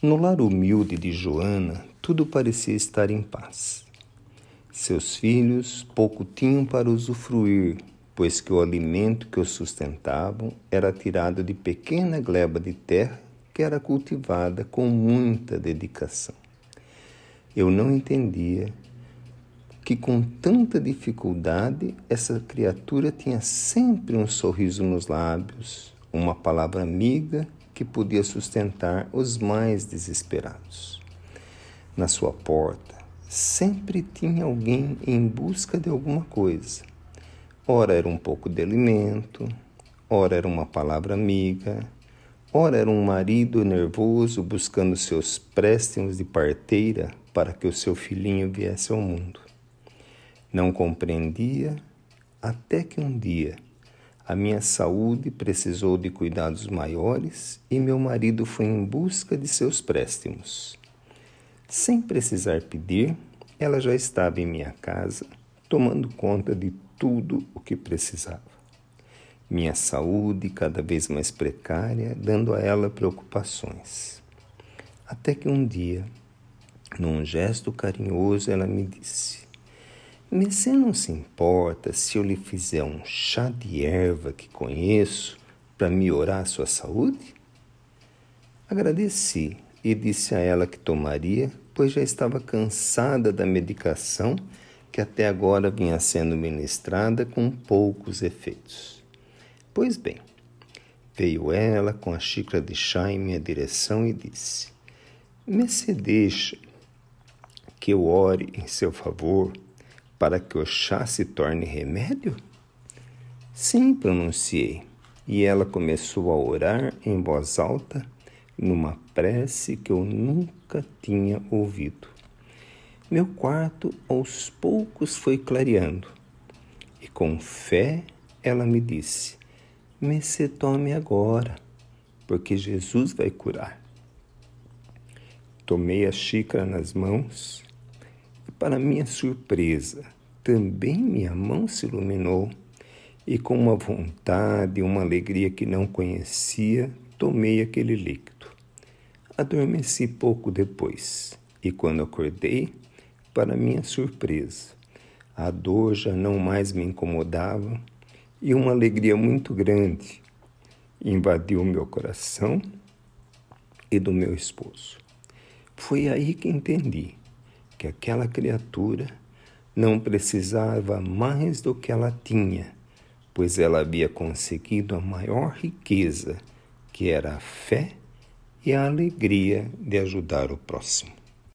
No lar humilde de Joana, tudo parecia estar em paz. Seus filhos pouco tinham para usufruir, pois que o alimento que os sustentavam era tirado de pequena gleba de terra que era cultivada com muita dedicação. Eu não entendia que com tanta dificuldade essa criatura tinha sempre um sorriso nos lábios, uma palavra amiga que podia sustentar os mais desesperados. Na sua porta sempre tinha alguém em busca de alguma coisa. Ora era um pouco de alimento, ora era uma palavra amiga, ora era um marido nervoso buscando seus préstimos de parteira para que o seu filhinho viesse ao mundo. Não compreendia até que um dia a minha saúde precisou de cuidados maiores e meu marido foi em busca de seus préstimos. Sem precisar pedir, ela já estava em minha casa, tomando conta de tudo o que precisava. Minha saúde cada vez mais precária, dando a ela preocupações. Até que um dia, num gesto carinhoso, ela me disse: você não se importa se eu lhe fizer um chá de erva que conheço para melhorar a sua saúde? Agradeci e disse a ela que tomaria, pois já estava cansada da medicação que até agora vinha sendo ministrada com poucos efeitos. Pois bem, veio ela com a xícara de chá em minha direção e disse: Me se deixa que eu ore em seu favor para que o chá se torne remédio? Sim, pronunciei. E ela começou a orar em voz alta, numa prece que eu nunca tinha ouvido. Meu quarto aos poucos foi clareando, e com fé ela me disse: Me se tome agora, porque Jesus vai curar. Tomei a xícara nas mãos para minha surpresa, também minha mão se iluminou e, com uma vontade e uma alegria que não conhecia, tomei aquele líquido. Adormeci pouco depois e, quando acordei, para minha surpresa, a dor já não mais me incomodava e uma alegria muito grande invadiu meu coração e do meu esposo. Foi aí que entendi que aquela criatura não precisava mais do que ela tinha, pois ela havia conseguido a maior riqueza, que era a fé e a alegria de ajudar o próximo.